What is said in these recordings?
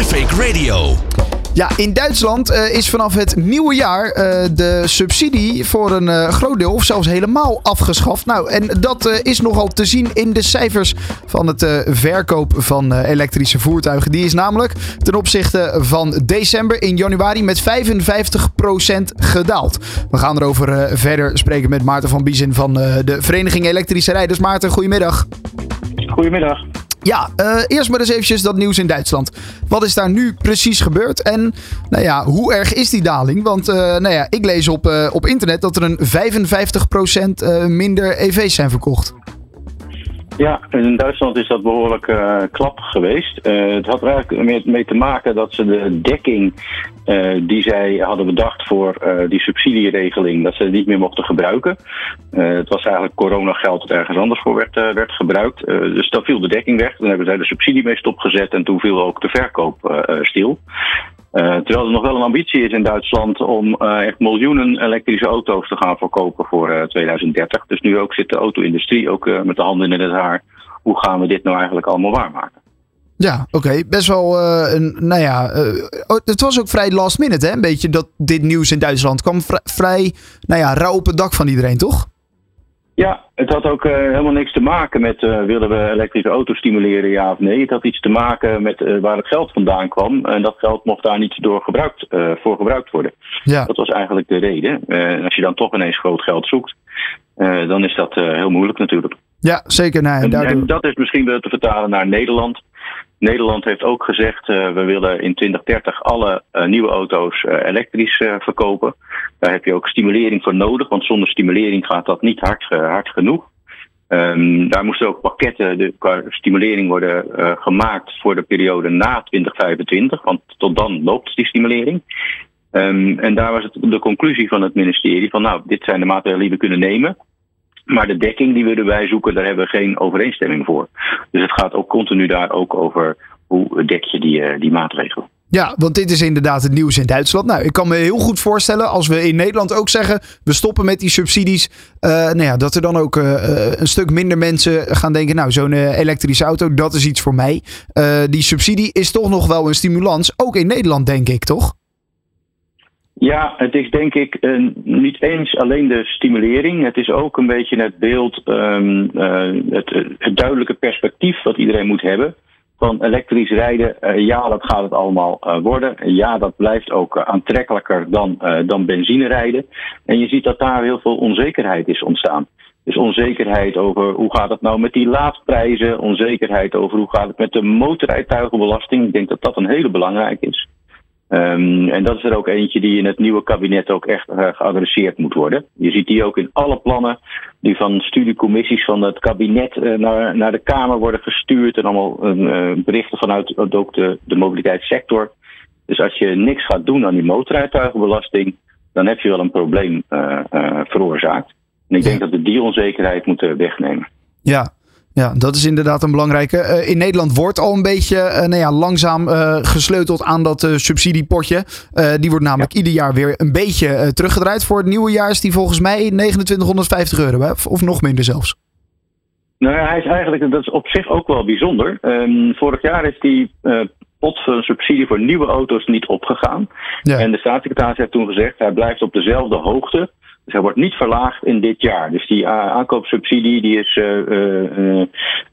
Traffic Radio. Ja, in Duitsland uh, is vanaf het nieuwe jaar uh, de subsidie voor een uh, groot deel of zelfs helemaal afgeschaft. Nou, en dat is nogal te zien in de cijfers van het verkoop van elektrische voertuigen. Die is namelijk ten opzichte van december in januari met 55% gedaald. We gaan erover verder spreken met Maarten van Biezen van de Vereniging Elektrische Rijders. Maarten, goedemiddag. Goedemiddag. Ja, uh, eerst maar eens eventjes dat nieuws in Duitsland. Wat is daar nu precies gebeurd? En nou ja, hoe erg is die daling? Want uh, nou ja, ik lees op, uh, op internet dat er een 55% minder EV's zijn verkocht. Ja, in Duitsland is dat behoorlijk klap geweest. Het had er eigenlijk mee, te maken dat ze de dekking uh, die zij hadden bedacht voor die subsidieregeling, dat ze het niet meer mochten gebruiken. het was eigenlijk coronageld dat ergens anders voor werd, werd gebruikt. dus dan viel de dekking weg. Dan hebben zij de subsidie mee stopgezet en toen viel ook de verkoop stil. Terwijl er nog wel een ambitie is in Duitsland om echt miljoenen elektrische auto's te gaan verkopen voor uh, 2030. Dus nu ook zit de auto-industrie ook met de handen in het haar. Hoe gaan we dit nou eigenlijk allemaal waarmaken? Ja, oké. Best wel een, nou ja, het was ook vrij last minute hè, een beetje dat dit nieuws in Duitsland kwam vrij, nou ja, rauw op het dak van iedereen, toch? Ja, het had ook uh, helemaal niks te maken met willen we elektrische auto's stimuleren, ja of nee. Het had iets te maken met waar het geld vandaan kwam. En dat geld mocht daar niet door gebruikt, voor gebruikt worden. Ja. Dat was eigenlijk de reden. en als je dan toch ineens groot geld zoekt, dan is dat heel moeilijk natuurlijk. Ja, zeker. Nee, en, en, dat is misschien wel te vertalen naar Nederland. Nederland heeft ook gezegd, uh, we willen in 2030 alle uh, nieuwe auto's uh, elektrisch verkopen. Daar heb je ook stimulering voor nodig, want zonder stimulering gaat dat niet hard, hard genoeg. Um, daar moesten ook pakketten de, qua stimulering worden gemaakt voor de periode na 2025, want tot dan loopt die stimulering. Um, en daar was het de conclusie van het ministerie van nou, dit zijn de maatregelen die we kunnen nemen. Maar de dekking die we erbij zoeken, daar hebben we geen overeenstemming voor. Dus het gaat ook continu daar ook over hoe dek je die, uh, die maatregelen. Ja, want dit is inderdaad het nieuws in Duitsland. Nou, ik kan me heel goed voorstellen als we in Nederland ook zeggen: we stoppen met die subsidies. Uh, nou ja, dat er dan ook uh, een stuk minder mensen gaan denken: nou, zo'n elektrische auto, dat is iets voor mij. die subsidie is toch nog wel een stimulans, ook in Nederland, denk ik, toch? Ja, het is denk ik uh, niet eens alleen de stimulering. Het is ook een beetje het beeld, um, uh, het, duidelijke perspectief wat iedereen moet hebben. Van elektrisch rijden, uh, ja, dat gaat het allemaal worden. Ja, dat blijft ook aantrekkelijker dan, dan benzine rijden. En je ziet dat daar heel veel onzekerheid is ontstaan. Dus onzekerheid over hoe gaat het nou met die laadprijzen, onzekerheid over hoe gaat het met de motorrijtuigenbelasting. Ik denk dat dat een hele belangrijke is. Um, en dat is er ook eentje die in het nieuwe kabinet ook echt uh, geadresseerd moet worden. Je ziet die ook in alle plannen die van studiecommissies van het kabinet uh, naar, naar de Kamer worden gestuurd. En allemaal uh, berichten vanuit ook de, de mobiliteitssector. Dus als je niks gaat doen aan die motorrijtuigenbelasting, dan heb je wel een probleem veroorzaakt. En ik denk dat we die onzekerheid moeten wegnemen. Ja, ja, dat is inderdaad een belangrijke. Uh, in Nederland wordt al een beetje uh, nou ja, langzaam uh, gesleuteld aan dat subsidiepotje. die wordt namelijk ieder jaar weer een beetje teruggedraaid. Voor het nieuwe jaar is die volgens mij 2950 euro, hè? of nog minder zelfs. Nou ja, hij is eigenlijk, dat is op zich ook wel bijzonder. Um, vorig jaar is die pot van subsidie voor nieuwe auto's niet opgegaan. Ja. En de staatssecretaris heeft toen gezegd, hij blijft op dezelfde hoogte dus hij wordt niet verlaagd in dit jaar. Dus die aankoopsubsidie die is uh, uh,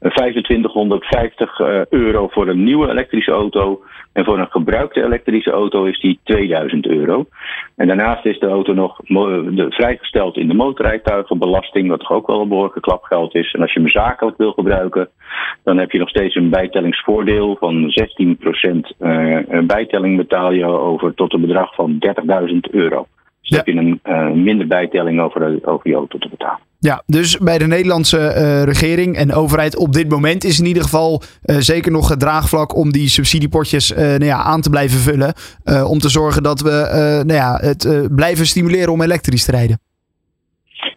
2550 euro voor een nieuwe elektrische auto. En voor een gebruikte elektrische auto is die 2000 euro. En daarnaast is de auto nog vrijgesteld in de motorrijtuigenbelasting, wat toch ook wel een behoorlijke klapgeld is. En als je hem zakelijk wil gebruiken, dan heb je nog steeds een bijtellingsvoordeel van 16% bijtelling betaal je over tot een bedrag van 30.000 euro. Dus heb je een uh, minder bijtelling over, over je auto te betalen. Ja, dus bij de Nederlandse uh, regering en overheid op dit moment is in ieder geval uh, zeker nog het draagvlak om die subsidiepotjes nou ja, aan te blijven vullen. om te zorgen dat we nou ja, het blijven stimuleren om elektrisch te rijden.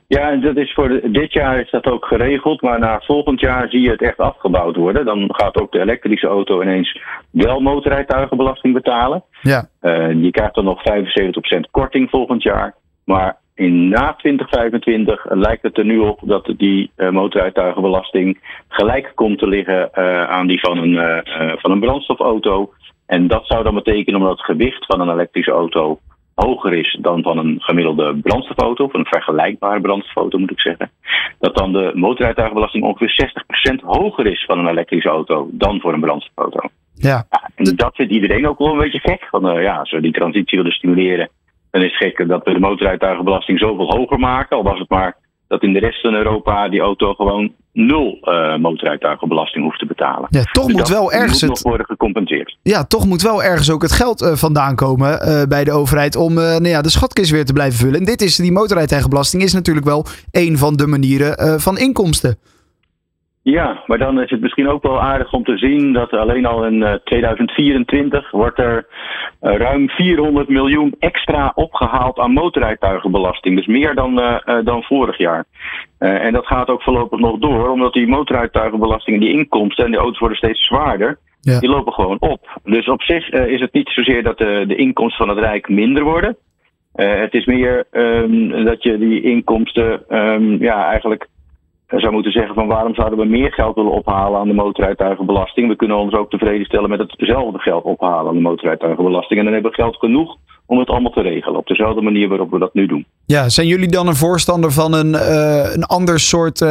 Ja, dat is voor de, dit jaar is dat ook geregeld, maar na volgend jaar zie je het echt afgebouwd worden. Dan gaat ook de elektrische auto ineens wel motorrijtuigenbelasting betalen. Ja. Uh, je krijgt dan nog 75% korting volgend jaar. Maar in na 2025 lijkt het er nu op dat die uh, motorrijtuigenbelasting gelijk komt te liggen uh, aan die van een, van een brandstofauto. En dat zou dan betekenen omdat het gewicht van een elektrische auto hoger is dan van een gemiddelde brandstofauto, of een vergelijkbare brandstofauto moet ik zeggen, dat dan de motorrijtuigenbelasting ongeveer 60% hoger is van een elektrische auto dan voor een brandstofauto. Ja. ja en dat vindt iedereen ook wel een beetje gek. Want uh, ja, als we die transitie willen stimuleren, dan is het gek dat we de motorrijtuigenbelasting zoveel hoger maken. Al was het maar dat in de rest van Europa die auto gewoon nul uh, motorrijtuigenbelasting hoeft te betalen. Ja, toch Dus moet wel ergens moet het, nog worden gecompenseerd. ja, toch moet wel ergens ook het geld eh, vandaan komen eh, bij de overheid om nou ja, de schatkist weer te blijven vullen. En dit is die motorrijtuigenbelasting is natuurlijk wel een van de manieren van inkomsten. Ja, maar dan is het misschien ook wel aardig om te zien dat alleen al in eh, 2024 wordt er eh, ruim 400 miljoen extra opgehaald aan motorrijtuigenbelasting. Dus meer dan, eh, eh, dan vorig jaar. Eh, en dat gaat ook voorlopig nog door, omdat die motorrijtuigenbelasting en die inkomsten en die auto's worden steeds zwaarder. Ja. Die lopen gewoon op. Dus op zich eh, is het niet zozeer dat de, de inkomsten van het Rijk minder worden. Eh, het is meer ehm, dat je die inkomsten ehm, ja, eigenlijk zou moeten zeggen van waarom zouden we meer geld willen ophalen aan de motorrijtuigenbelasting. We kunnen ons ook tevreden stellen met hetzelfde geld ophalen aan de motorrijtuigenbelasting. En dan hebben we geld genoeg om het allemaal te regelen. Op dezelfde manier waarop we dat nu doen. Ja, zijn jullie dan een voorstander van een, eh, een ander soort, eh,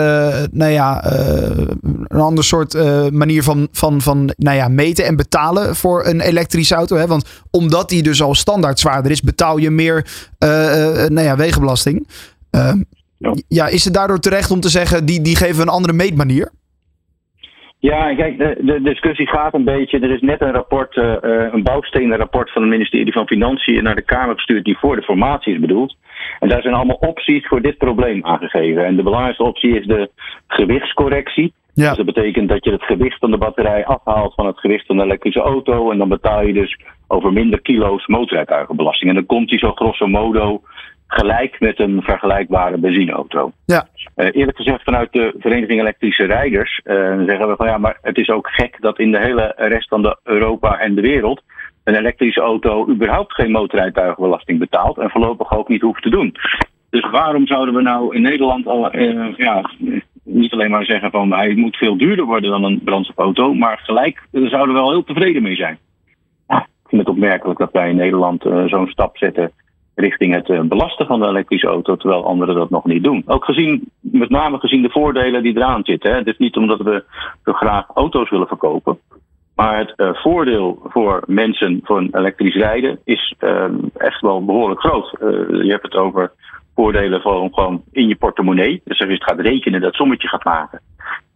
nou ja, eh, een ander soort manier van, van, van nou ja, meten en betalen voor een elektrische auto? Hè? Want omdat die dus al standaard zwaarder is, betaal je meer nou ja, wegenbelasting. Ja. ja, is het daardoor terecht om te zeggen, die, die geven een andere meetmanier? Ja, kijk, de, de discussie gaat een beetje. Er is net een rapport, eh, een bouwstenen rapport van het ministerie van Financiën naar de Kamer gestuurd die voor de formatie is bedoeld. En daar zijn allemaal opties voor dit probleem aangegeven. En de belangrijkste optie is de gewichtscorrectie. Ja. Dus dat betekent dat je het gewicht van de batterij afhaalt van het gewicht van de elektrische auto. En dan betaal je dus over minder kilo's motorrijtuigenbelasting. En dan komt die zo grosso modo gelijk met een vergelijkbare benzineauto. Ja. Eh, eerlijk gezegd, vanuit de Vereniging Elektrische Rijders eh, zeggen we van ja, maar het is ook gek dat in de hele rest van de Europa en de wereld een elektrische auto überhaupt geen motorrijtuigenbelasting betaalt en voorlopig ook niet hoeft te doen. Dus waarom zouden we nou in Nederland al eh, ja, niet alleen maar zeggen van hij moet veel duurder worden dan een brandstofauto, maar gelijk zouden we wel heel tevreden mee zijn. Ja, ik vind het opmerkelijk dat wij in Nederland zo'n stap zetten richting het eh, belasten van de elektrische auto, terwijl anderen dat nog niet doen. Ook gezien, met name gezien de voordelen die eraan zitten. Hè. Het is niet omdat we zo graag auto's willen verkopen. Maar het eh, voordeel voor mensen voor een elektrisch rijden is eh, echt wel behoorlijk groot. Je hebt het over voordelen van gewoon in je portemonnee. Dus als je het gaat rekenen, dat sommetje gaat maken.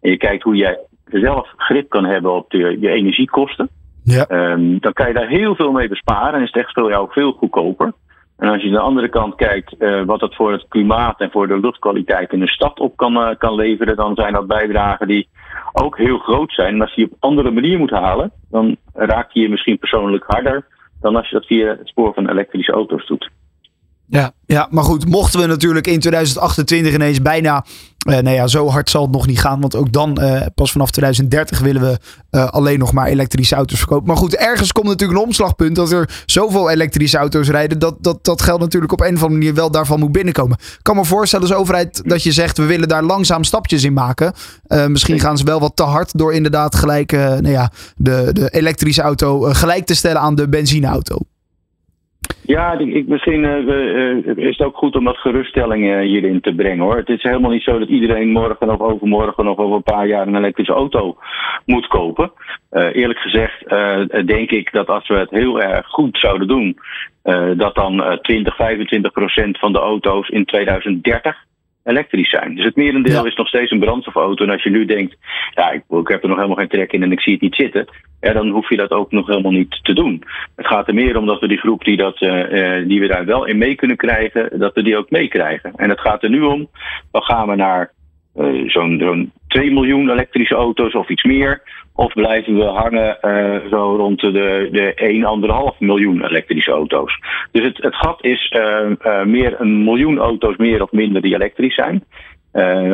En je kijkt hoe jij zelf grip kan hebben op de, je energiekosten. Ja. Ehm, dan kan je daar heel veel mee besparen en is het echt voor jou veel goedkoper. En als je aan de andere kant kijkt eh, wat dat voor het klimaat en voor de luchtkwaliteit in de stad op kan, eh, kan leveren, dan zijn dat bijdragen die ook heel groot zijn. En als je die op een andere manier moet halen, dan raak je je misschien persoonlijk harder dan als je dat via het spoor van elektrische auto's doet. Ja, ja, maar goed, mochten we natuurlijk in 2028 ineens bijna. nou ja, zo hard zal het nog niet gaan. Want ook dan, eh, pas vanaf 2030, willen we eh, alleen nog maar elektrische auto's verkopen. Maar goed, ergens komt natuurlijk een omslagpunt dat er zoveel elektrische auto's rijden. Dat, dat dat geld natuurlijk op een of andere manier wel daarvan moet binnenkomen. Ik kan me voorstellen als overheid dat je zegt we willen daar langzaam stapjes in maken. Misschien gaan ze wel wat te hard door inderdaad gelijk nou ja, de, de elektrische auto gelijk te stellen aan de benzineauto. Ja, ik, misschien eh, eh, is het ook goed om wat geruststelling eh, hierin te brengen hoor. Het is helemaal niet zo dat iedereen morgen of overmorgen of over een paar jaar een elektrische auto moet kopen. Eerlijk gezegd denk ik dat als we het heel erg goed zouden doen, dat dan eh, 20, 25 procent van de auto's in 2030 elektrisch zijn. Dus het merendeel Ja. is nog steeds een brandstofauto. En als je nu denkt, ja, ik, ik heb er nog helemaal geen trek in en ik zie het niet zitten, ja, dan hoef je dat ook nog helemaal niet te doen. Het gaat er meer om dat we die groep die, dat, eh, eh, die we daar wel in mee kunnen krijgen, dat we die ook meekrijgen. En het gaat er nu om, dan gaan we naar eh, zo'n zo'n 2 miljoen elektrische auto's of iets meer. Of blijven we hangen eh, zo rond de, de 1,5 miljoen elektrische auto's. Dus het, het gat is eh, meer een miljoen auto's meer of minder die elektrisch zijn.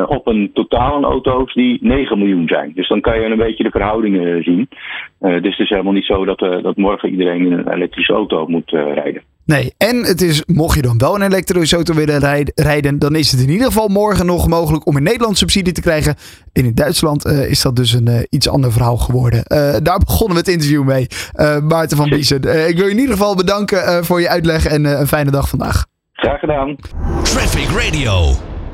Op een totaal aan auto's die 9 miljoen zijn. Dus dan kan je een beetje de verhoudingen zien. Dus het is helemaal niet zo dat, dat morgen iedereen in een elektrische auto moet rijden. Nee, en het is, mocht je dan wel een elektrische auto willen rijden, dan is het in ieder geval morgen nog mogelijk om in Nederland subsidie te krijgen. En in Duitsland is dat dus een iets ander verhaal geworden. daar begonnen we het interview mee. Maarten van Biesen. ik wil je in ieder geval bedanken voor je uitleg en een fijne dag vandaag. Graag gedaan. Traffic Radio.